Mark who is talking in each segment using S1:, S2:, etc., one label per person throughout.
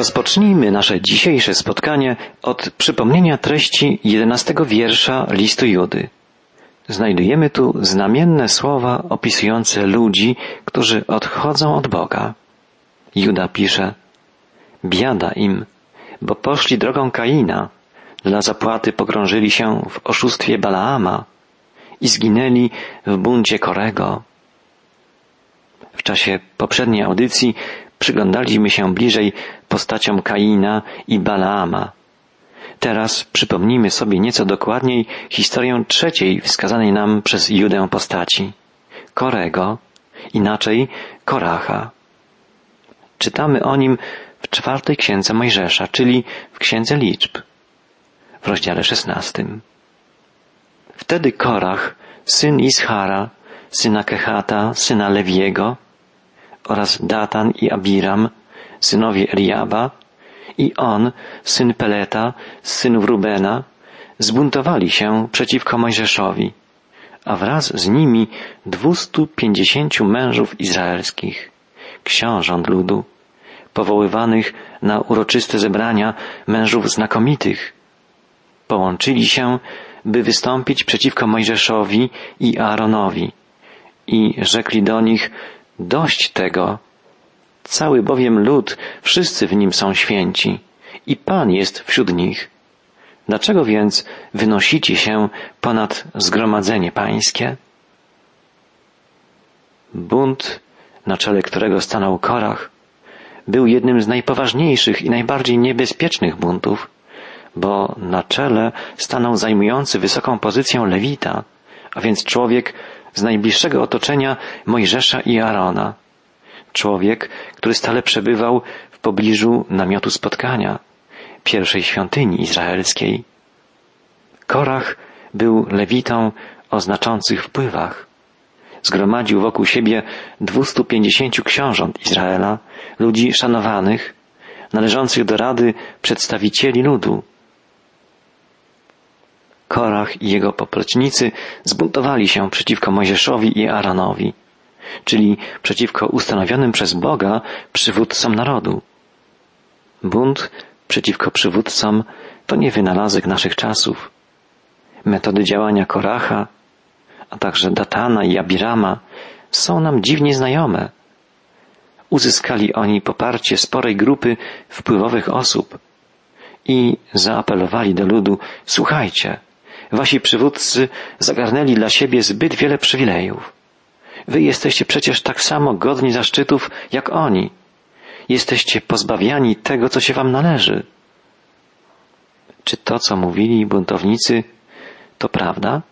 S1: Rozpocznijmy nasze dzisiejsze spotkanie od przypomnienia treści jedenastego wiersza listu Judy. Znajdujemy tu znamienne słowa opisujące ludzi, którzy odchodzą od Boga. Juda pisze, biada im, bo poszli drogą Kaina, dla zapłaty pogrążyli się w oszustwie Balaama i zginęli w buncie Korego. W czasie poprzedniej audycji przyglądaliśmy się bliżej postaciom Kaina i Balaama. Teraz przypomnijmy sobie nieco dokładniej historię trzeciej wskazanej nam przez Judę postaci. Korego, inaczej Koracha. Czytamy o nim w czwartej księdze Mojżesza, czyli w księdze liczb, w rozdziale szesnastym. Wtedy Korach, syn Ischara, syna Kehata, syna Lewiego oraz Datan i Abiram, synowie Eliaba i on, syn Peleta, synów Rubena, zbuntowali się przeciwko Mojżeszowi, a wraz z nimi dwustu pięćdziesięciu mężów izraelskich, książąt ludu, powoływanych na uroczyste zebrania mężów znakomitych. Połączyli się, by wystąpić przeciwko Mojżeszowi i Aaronowi i rzekli do nich, dość tego, Cały bowiem lud, wszyscy w nim są święci i Pan jest wśród nich. Dlaczego więc wynosicie się ponad zgromadzenie pańskie? Bunt, na czele którego stanął Korach, był jednym z najpoważniejszych i najbardziej niebezpiecznych buntów, bo na czele stanął zajmujący wysoką pozycję Lewita, a więc człowiek z najbliższego otoczenia Mojżesza i Arona. Człowiek, który stale przebywał w pobliżu namiotu spotkania, pierwszej świątyni izraelskiej. Korach był lewitą o znaczących wpływach. Zgromadził wokół siebie 250 książąt Izraela, ludzi szanowanych, należących do rady przedstawicieli ludu. Korach i jego poplecznicy zbuntowali się przeciwko Mojżeszowi i Aaronowi czyli przeciwko ustanowionym przez Boga przywódcom narodu. Bunt przeciwko przywódcom to nie wynalazek naszych czasów. Metody działania Koracha, a także Datana i Abirama są nam dziwnie znajome. Uzyskali oni poparcie sporej grupy wpływowych osób i zaapelowali do ludu, słuchajcie, wasi przywódcy zagarnęli dla siebie zbyt wiele przywilejów. Wy jesteście przecież tak samo godni zaszczytów jak oni. Jesteście pozbawiani tego, co się wam należy. Czy to, co mówili buntownicy, to prawda?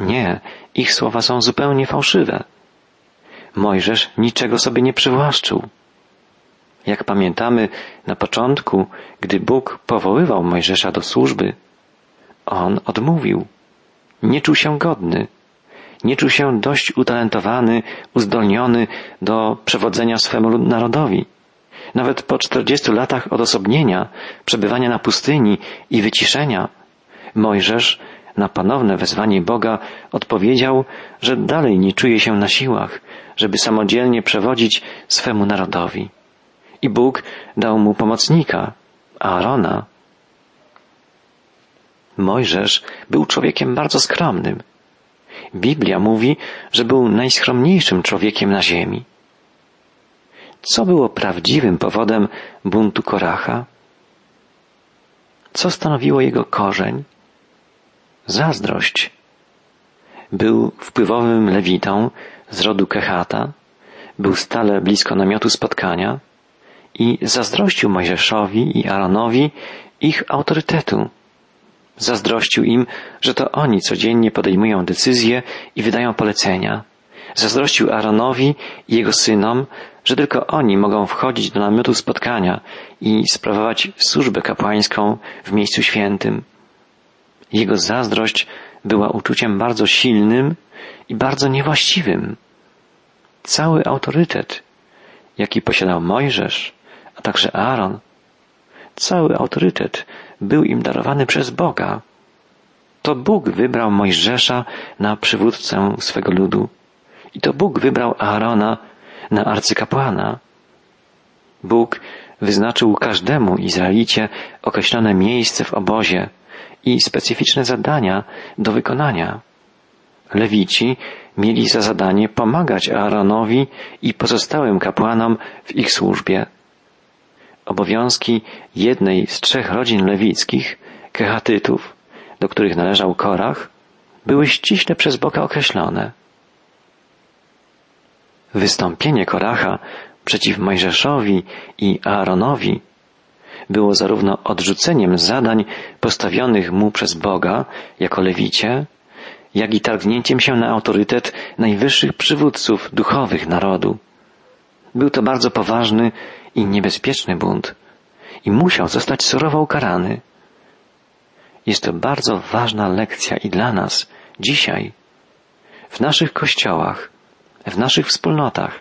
S1: Nie, ich słowa są zupełnie fałszywe. Mojżesz niczego sobie nie przywłaszczył. Jak pamiętamy, na początku, gdy Bóg powoływał Mojżesza do służby, on odmówił. Nie czuł się godny nie czuł się dość utalentowany, uzdolniony do przewodzenia swemu narodowi. Nawet po czterdziestu latach odosobnienia, przebywania na pustyni i wyciszenia, Mojżesz na ponowne wezwanie Boga odpowiedział, że dalej nie czuje się na siłach, żeby samodzielnie przewodzić swemu narodowi. I Bóg dał mu pomocnika, Aarona. Mojżesz był człowiekiem bardzo skromnym. Biblia mówi, że był najskromniejszym człowiekiem na ziemi. Co było prawdziwym powodem buntu Koracha? Co stanowiło jego korzeń? Zazdrość. Był wpływowym lewitą z rodu Kehata, był stale blisko namiotu spotkania i zazdrościł Mojżeszowi i Aaronowi ich autorytetu. Zazdrościł im, że to oni codziennie podejmują decyzje i wydają polecenia. Zazdrościł Aaronowi i jego synom, że tylko oni mogą wchodzić do namiotu spotkania i sprawować służbę kapłańską w miejscu świętym. Jego zazdrość była uczuciem bardzo silnym i bardzo niewłaściwym. Cały autorytet, jaki posiadał Mojżesz, a także Aaron, cały autorytet był im darowany przez Boga. To Bóg wybrał Mojżesza na przywódcę swego ludu. I to Bóg wybrał Aarona na arcykapłana. Bóg wyznaczył każdemu Izraelicie określone miejsce w obozie i specyficzne zadania do wykonania. Lewici mieli za zadanie pomagać Aaronowi i pozostałym kapłanom w ich służbie. Obowiązki jednej z trzech rodzin lewickich, kehatytów, do których należał Korach, były ściśle przez Boga określone. Wystąpienie Koracha przeciw Mojżeszowi i Aaronowi było zarówno odrzuceniem zadań postawionych mu przez Boga jako lewicie, jak i targnięciem się na autorytet najwyższych przywódców duchowych narodu. Był to bardzo poważny i niebezpieczny bunt i musiał zostać surowo ukarany. Jest to bardzo ważna lekcja i dla nas dzisiaj, w naszych kościołach, w naszych wspólnotach.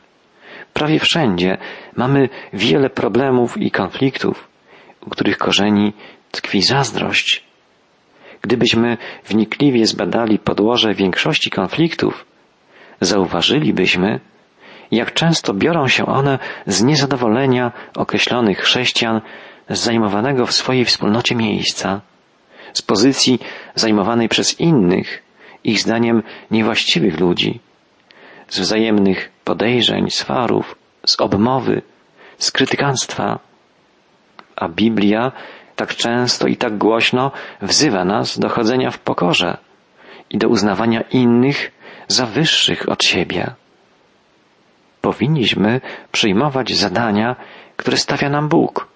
S1: Prawie wszędzie mamy wiele problemów i konfliktów, u których korzeni tkwi zazdrość. Gdybyśmy wnikliwie zbadali podłoże większości konfliktów, zauważylibyśmy, jak często biorą się one z niezadowolenia określonych chrześcijan z zajmowanego w swojej wspólnocie miejsca, z pozycji zajmowanej przez innych, ich zdaniem niewłaściwych ludzi, z wzajemnych podejrzeń, swarów, z obmowy, z krytykanstwa. A Biblia tak często i tak głośno wzywa nas do chodzenia w pokorze i do uznawania innych za wyższych od siebie. Powinniśmy przyjmować zadania, które stawia nam Bóg.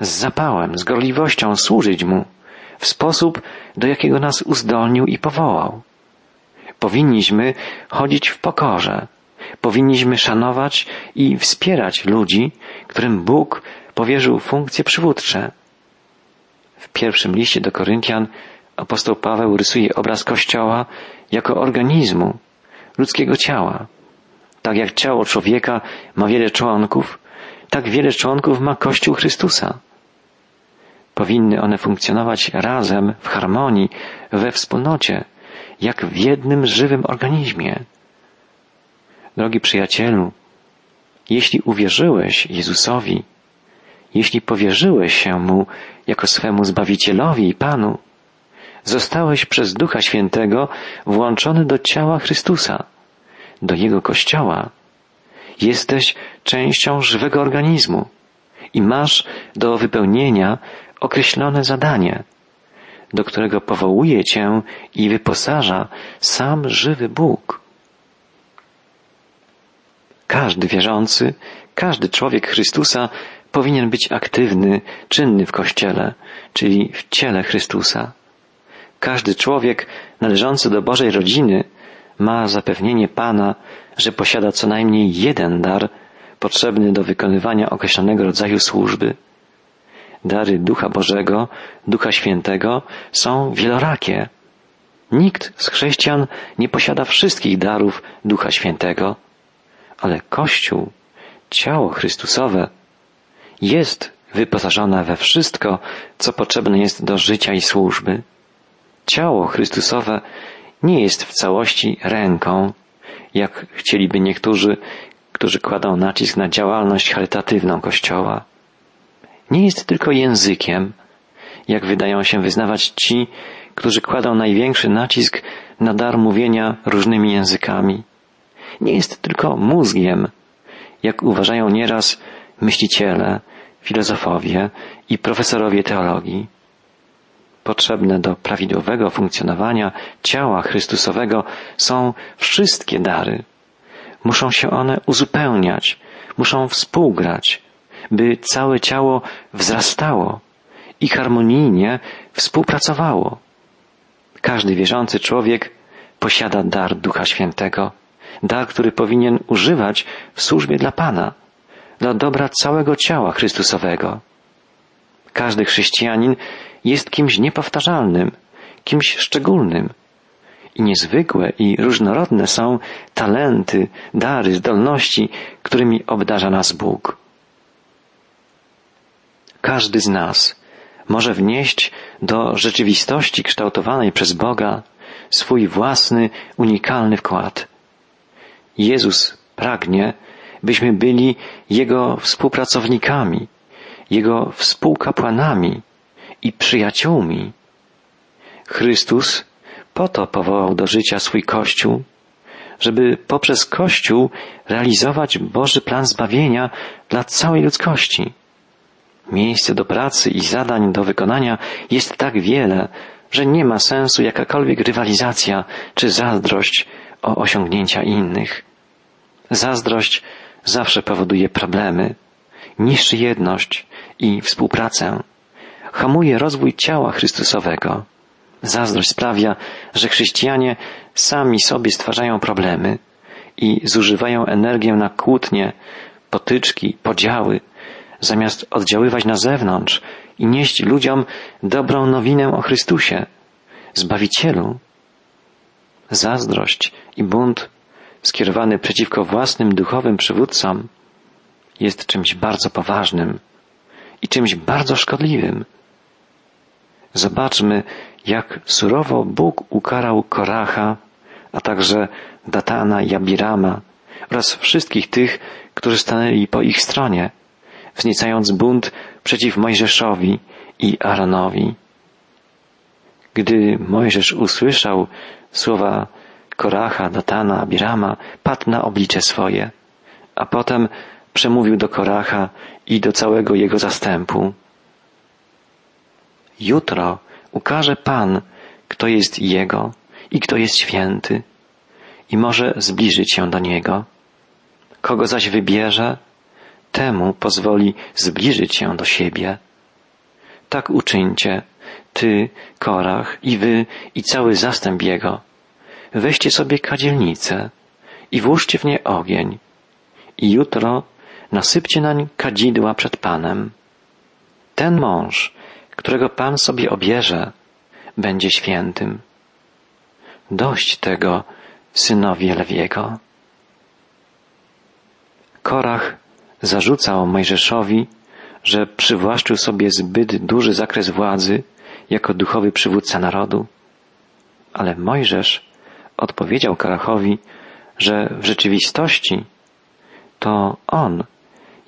S1: Z zapałem, z gorliwością służyć Mu w sposób, do jakiego nas uzdolnił i powołał. Powinniśmy chodzić w pokorze. Powinniśmy szanować i wspierać ludzi, którym Bóg powierzył funkcje przywódcze. W pierwszym liście do Koryntian apostoł Paweł rysuje obraz Kościoła jako organizmu, ludzkiego ciała. Tak jak ciało człowieka ma wiele członków, tak wiele członków ma Kościół Chrystusa. Powinny one funkcjonować razem, w harmonii, we wspólnocie, jak w jednym żywym organizmie. Drogi przyjacielu, jeśli uwierzyłeś Jezusowi, jeśli powierzyłeś się Mu jako swemu Zbawicielowi i Panu, zostałeś przez Ducha Świętego włączony do ciała Chrystusa, do Jego Kościoła. Jesteś częścią żywego organizmu i masz do wypełnienia określone zadanie, do którego powołuje Cię i wyposaża sam żywy Bóg. Każdy wierzący, każdy człowiek Chrystusa powinien być aktywny, czynny w Kościele, czyli w ciele Chrystusa. Każdy człowiek należący do Bożej rodziny ma zapewnienie Pana, że posiada co najmniej jeden dar potrzebny do wykonywania określonego rodzaju służby. Dary Ducha Bożego, Ducha Świętego są wielorakie. Nikt z chrześcijan nie posiada wszystkich darów Ducha Świętego, ale Kościół, ciało Chrystusowe, jest wyposażona we wszystko, co potrzebne jest do życia i służby. Ciało Chrystusowe nie jest w całości ręką, jak chcieliby niektórzy, którzy kładą nacisk na działalność charytatywną Kościoła. Nie jest tylko językiem, jak wydają się wyznawać ci, którzy kładą największy nacisk na dar mówienia różnymi językami. Nie jest tylko mózgiem, jak uważają nieraz myśliciele, filozofowie i profesorowie teologii. Potrzebne do prawidłowego funkcjonowania ciała Chrystusowego są wszystkie dary. Muszą się one uzupełniać, muszą współgrać, by całe ciało wzrastało i harmonijnie współpracowało. Każdy wierzący człowiek posiada dar Ducha Świętego, dar, który powinien używać w służbie dla Pana dla dobra całego ciała Chrystusowego. Każdy chrześcijanin jest kimś niepowtarzalnym, kimś szczególnym. I niezwykłe i różnorodne są talenty, dary, zdolności, którymi obdarza nas Bóg. Każdy z nas może wnieść do rzeczywistości kształtowanej przez Boga swój własny, unikalny wkład. Jezus pragnie, byśmy byli Jego współpracownikami Jego współkapłanami i przyjaciółmi. Chrystus po to powołał do życia swój Kościół, żeby poprzez Kościół realizować Boży plan zbawienia dla całej ludzkości. Miejsce do pracy i zadań do wykonania jest tak wiele, że nie ma sensu jakakolwiek rywalizacja czy zazdrość o osiągnięcia innych. Zazdrość zawsze powoduje problemy, niszczy jedność i współpracę, hamuje rozwój ciała Chrystusowego. Zazdrość sprawia, że chrześcijanie sami sobie stwarzają problemy i zużywają energię na kłótnie, potyczki, podziały, zamiast oddziaływać na zewnątrz i nieść ludziom dobrą nowinę o Chrystusie, Zbawicielu. Zazdrość i bunt skierowany przeciwko własnym duchowym przywódcom jest czymś bardzo poważnym i czymś bardzo szkodliwym. Zobaczmy, jak surowo Bóg ukarał Koracha, a także Datana i Abirama oraz wszystkich tych, którzy stanęli po ich stronie, wzniecając bunt przeciw Mojżeszowi i Aaronowi. Gdy Mojżesz usłyszał słowa Koracha, Datana, Abirama, padł na oblicze swoje, a potem przemówił do Koracha i do całego jego zastępu. Jutro ukaże Pan, kto jest Jego i kto jest święty i może zbliżyć się do Niego. Kogo zaś wybierze, temu pozwoli zbliżyć się do siebie. Tak uczyńcie, ty, Korach, i wy, i cały zastęp jego. Weźcie sobie kadzielnicę i włóżcie w nie ogień i jutro nasypcie nań kadzidła przed Panem. Ten mąż, którego Pan sobie obierze, będzie świętym. Dość tego, synowie Lewiego. Korach zarzucał Mojżeszowi, że przywłaszczył sobie zbyt duży zakres władzy jako duchowy przywódca narodu. Ale Mojżesz odpowiedział Korachowi, że w rzeczywistości to on,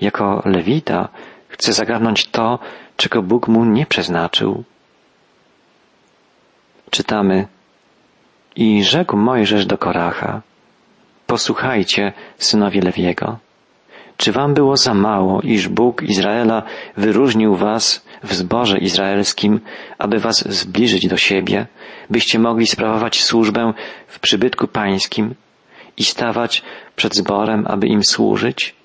S1: jako Lewita, chce zagarnąć to, czego Bóg mu nie przeznaczył. Czytamy i rzekł Mojżesz do Koracha, posłuchajcie, synowie Lewiego. Czy wam było za mało, iż Bóg Izraela wyróżnił was w zborze izraelskim, aby was zbliżyć do siebie, byście mogli sprawować służbę w przybytku pańskim i stawać przed zborem, aby im służyć?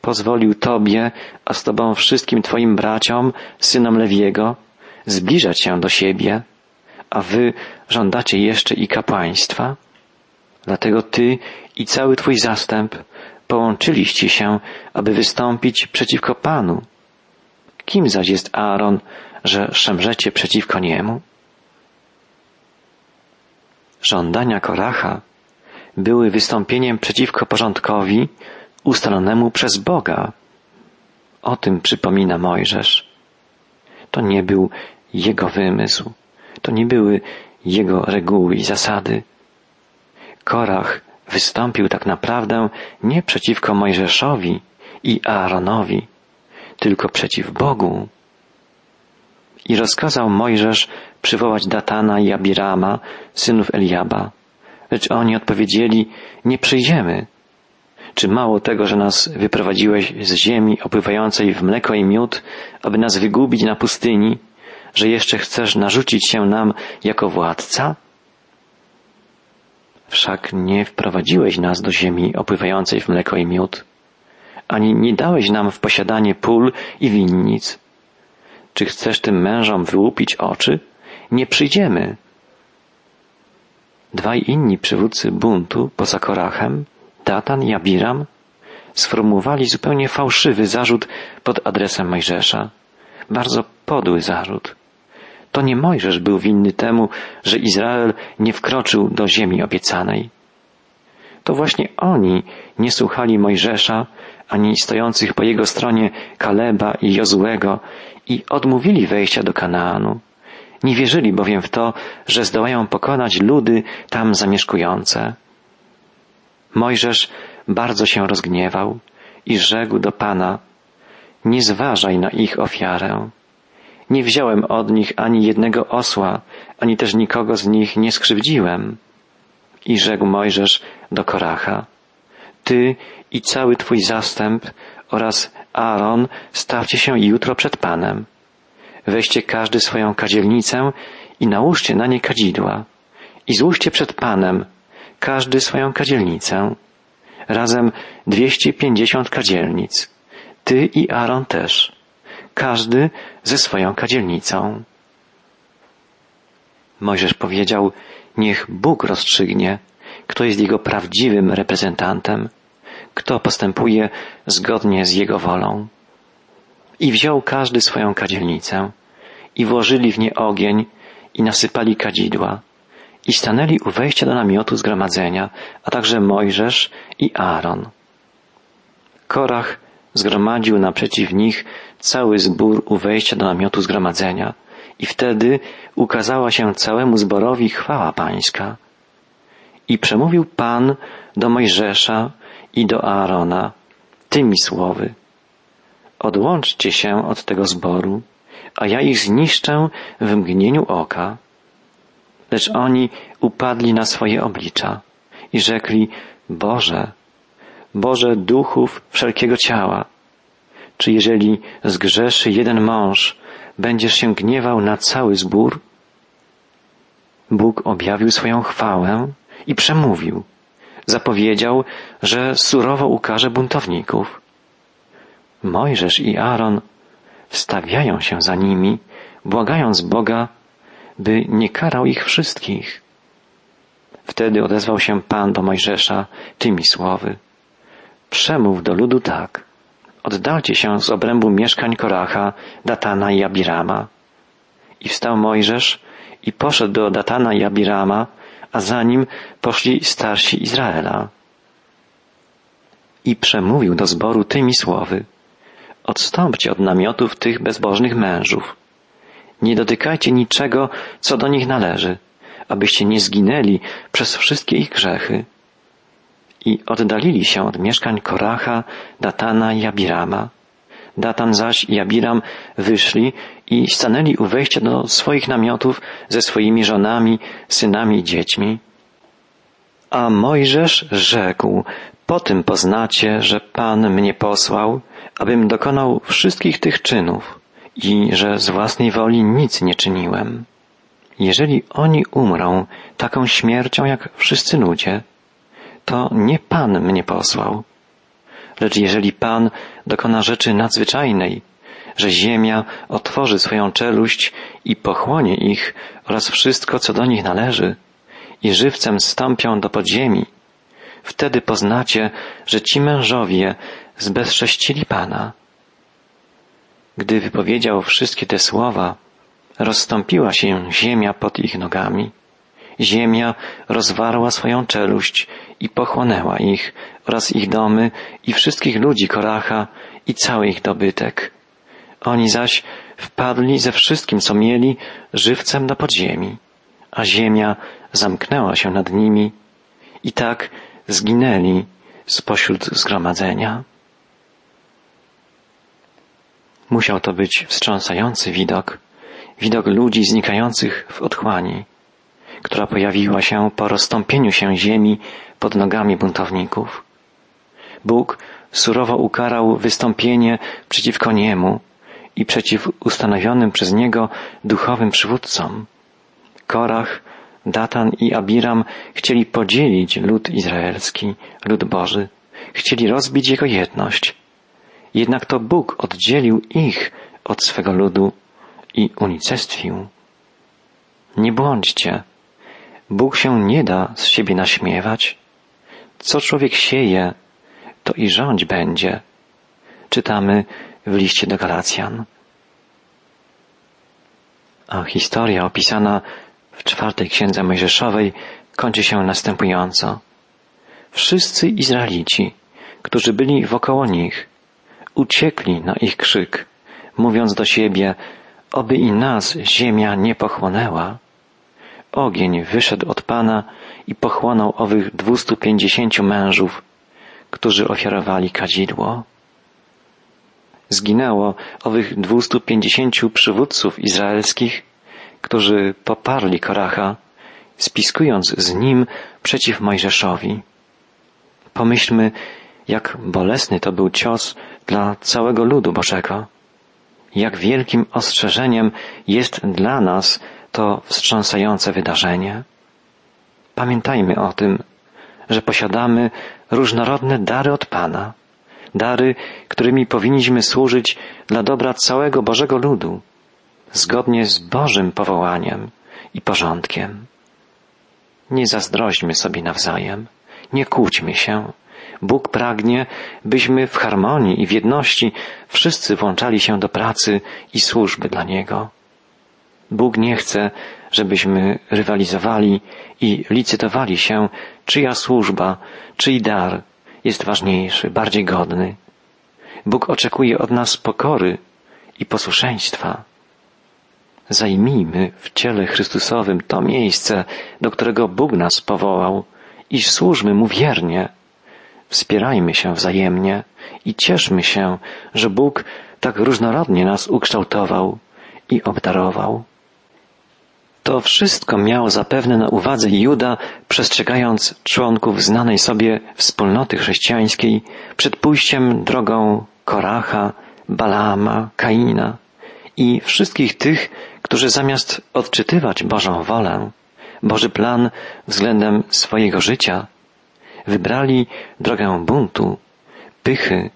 S1: Pozwolił Tobie, a z Tobą wszystkim Twoim braciom, synom Lewiego, zbliżać się do siebie, a Wy żądacie jeszcze i kapłaństwa? Dlatego Ty i cały Twój zastęp połączyliście się, aby wystąpić przeciwko Panu. Kim zaś jest Aaron, że szemrzecie przeciwko niemu? Żądania Koracha były wystąpieniem przeciwko porządkowi ustalonemu przez Boga. O tym przypomina Mojżesz. To nie był jego wymysł, to nie były jego reguły i zasady. Korach wystąpił tak naprawdę nie przeciwko Mojżeszowi i Aaronowi, tylko przeciw Bogu. I rozkazał Mojżesz przywołać Datana i Abirama, synów Eliaba. Lecz oni odpowiedzieli, nie przyjdziemy. Czy mało tego, że nas wyprowadziłeś z ziemi opływającej w mleko i miód, aby nas wygubić na pustyni, że jeszcze chcesz narzucić się nam jako władca? Wszak nie wprowadziłeś nas do ziemi opływającej w mleko i miód, ani nie dałeś nam w posiadanie pól i winnic. Czy chcesz tym mężom wyłupić oczy? Nie przyjdziemy. Dwaj inni przywódcy buntu poza Korachem, Datan i Abiram, sformułowali zupełnie fałszywy zarzut pod adresem Mojżesza. Bardzo podły zarzut. To nie Mojżesz był winny temu, że Izrael nie wkroczył do ziemi obiecanej. To właśnie oni nie słuchali Mojżesza, ani stojących po jego stronie Kaleba i Jozłego i odmówili wejścia do Kanaanu. Nie wierzyli bowiem w to, że zdołają pokonać ludy tam zamieszkujące. Mojżesz bardzo się rozgniewał i rzekł do Pana, nie zważaj na ich ofiarę. Nie wziąłem od nich ani jednego osła, ani też nikogo z nich nie skrzywdziłem. I rzekł Mojżesz do Koracha, Ty i cały Twój zastęp oraz Aaron stawcie się jutro przed Panem. Weźcie każdy swoją kadzielnicę i nałóżcie na nie kadzidła i złóżcie przed Panem każdy swoją kadzielnicę. Razem dwieście pięćdziesiąt kadzielnic. Ty i Aaron też. Każdy ze swoją kadzielnicą. Mojżesz powiedział, niech Bóg rozstrzygnie, kto jest jego prawdziwym reprezentantem, kto postępuje zgodnie z jego wolą. I wziął każdy swoją kadzielnicę i włożyli w nie ogień i nasypali kadzidła i stanęli u wejścia do namiotu zgromadzenia, a także Mojżesz i Aaron. Korach zgromadził naprzeciw nich cały zbór u wejścia do namiotu zgromadzenia i wtedy ukazała się całemu zborowi chwała pańska. I przemówił Pan do Mojżesza i do Aarona tymi słowy. Odłączcie się od tego zboru, a ja ich zniszczę w mgnieniu oka. Lecz oni upadli na swoje oblicza i rzekli, Boże, Boże duchów wszelkiego ciała, czy jeżeli zgrzeszy jeden mąż, będziesz się gniewał na cały zbór? Bóg objawił swoją chwałę i przemówił. Zapowiedział, że surowo ukaże buntowników. Mojżesz i Aaron wstawiają się za nimi, błagając Boga, by nie karał ich wszystkich. Wtedy odezwał się Pan do Mojżesza tymi słowy. Przemów do ludu tak. Oddalcie się z obrębu mieszkań Koracha, Datana i Abirama. I wstał Mojżesz i poszedł do Datana i Abirama, a za nim poszli starsi Izraela. I przemówił do zboru tymi słowy. Odstąpcie od namiotów tych bezbożnych mężów. Nie dotykajcie niczego, co do nich należy, abyście nie zginęli przez wszystkie ich grzechy. I oddalili się od mieszkań Koracha, Datana i Abirama. Datan zaś i Abiram wyszli i stanęli u wejścia do swoich namiotów ze swoimi żonami, synami i dziećmi. A Mojżesz rzekł, po tym poznacie, że Pan mnie posłał, abym dokonał wszystkich tych czynów i że z własnej woli nic nie czyniłem. Jeżeli oni umrą taką śmiercią jak wszyscy ludzie, to nie Pan mnie posłał. Lecz jeżeli Pan dokona rzeczy nadzwyczajnej, że ziemia otworzy swoją czeluść i pochłonie ich oraz wszystko, co do nich należy, i żywcem stąpią do podziemi, wtedy poznacie, że ci mężowie zbezcześcili Pana. Gdy wypowiedział wszystkie te słowa, rozstąpiła się ziemia pod ich nogami. Ziemia rozwarła swoją czeluść i pochłonęła ich oraz ich domy i wszystkich ludzi Koracha i cały ich dobytek. Oni zaś wpadli ze wszystkim, co mieli, żywcem do podziemi, a ziemia zamknęła się nad nimi i tak zginęli spośród zgromadzenia. Musiał to być wstrząsający widok, widok ludzi znikających w otchłani, która pojawiła się po rozstąpieniu się ziemi pod nogami buntowników. Bóg surowo ukarał wystąpienie przeciwko niemu i przeciw ustanowionym przez niego duchowym przywódcom. Korach, Datan i Abiram chcieli podzielić lud izraelski, lud Boży. Chcieli rozbić jego jedność. Jednak to Bóg oddzielił ich od swego ludu i unicestwił. Nie błądźcie. Bóg się nie da z siebie naśmiewać. Co człowiek sieje, to i rządź będzie. Czytamy w liście do Galacjan. A historia opisana w czwartej księdze Mojżeszowej kończy się następująco. Wszyscy Izraelici, którzy byli wokoło nich, uciekli na ich krzyk, mówiąc do siebie, oby i nas ziemia nie pochłonęła. Ogień wyszedł od Pana i pochłonął owych dwustu pięćdziesięciu mężów, którzy ofiarowali kadzidło. zginęło owych 250 przywódców izraelskich, którzy poparli Koracha, spiskując z nim przeciw Mojżeszowi. Pomyślmy, jak bolesny to był cios dla całego ludu Bożego. Jak wielkim ostrzeżeniem jest dla nas to wstrząsające wydarzenie. Pamiętajmy o tym, że posiadamy różnorodne dary od Pana, dary, którymi powinniśmy służyć dla dobra całego Bożego ludu, zgodnie z Bożym powołaniem i porządkiem. Nie zazdroźmy sobie nawzajem, nie kłóćmy się. Bóg pragnie, byśmy w harmonii i w jedności wszyscy włączali się do pracy i służby dla Niego. Bóg nie chce, żebyśmy rywalizowali i licytowali się, czyja służba, czyj dar jest ważniejszy, bardziej godny. Bóg oczekuje od nas pokory i posłuszeństwa. Zajmijmy w ciele Chrystusowym to miejsce, do którego Bóg nas powołał i służmy Mu wiernie. Wspierajmy się wzajemnie i cieszmy się, że Bóg tak różnorodnie nas ukształtował i obdarował. To wszystko miał zapewne na uwadze Juda, przestrzegając członków znanej sobie wspólnoty chrześcijańskiej przed pójściem drogą Koracha, Balaama, Kaina i wszystkich tych, którzy zamiast odczytywać Bożą wolę, Boży plan względem swojego życia, wybrali drogę buntu, pychy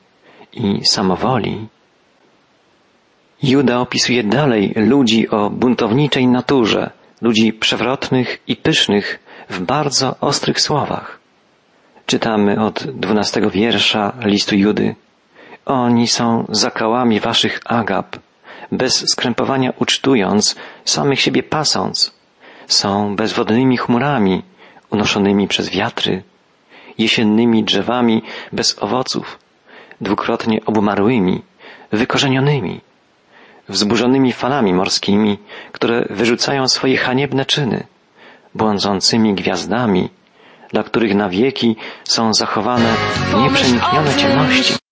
S1: i samowoli. Juda opisuje dalej ludzi o buntowniczej naturze, ludzi przewrotnych i pysznych w bardzo ostrych słowach. Czytamy od dwunastego wiersza listu Judy. Oni są zakałami waszych agap, bez skrępowania ucztując, samych siebie pasąc. Są bezwodnymi chmurami, unoszonymi przez wiatry, jesiennymi drzewami bez owoców, dwukrotnie obumarłymi, wykorzenionymi wzburzonymi falami morskimi, które wyrzucają swoje haniebne czyny, błądzącymi gwiazdami, dla których na wieki są zachowane nieprzeniknione ciemności.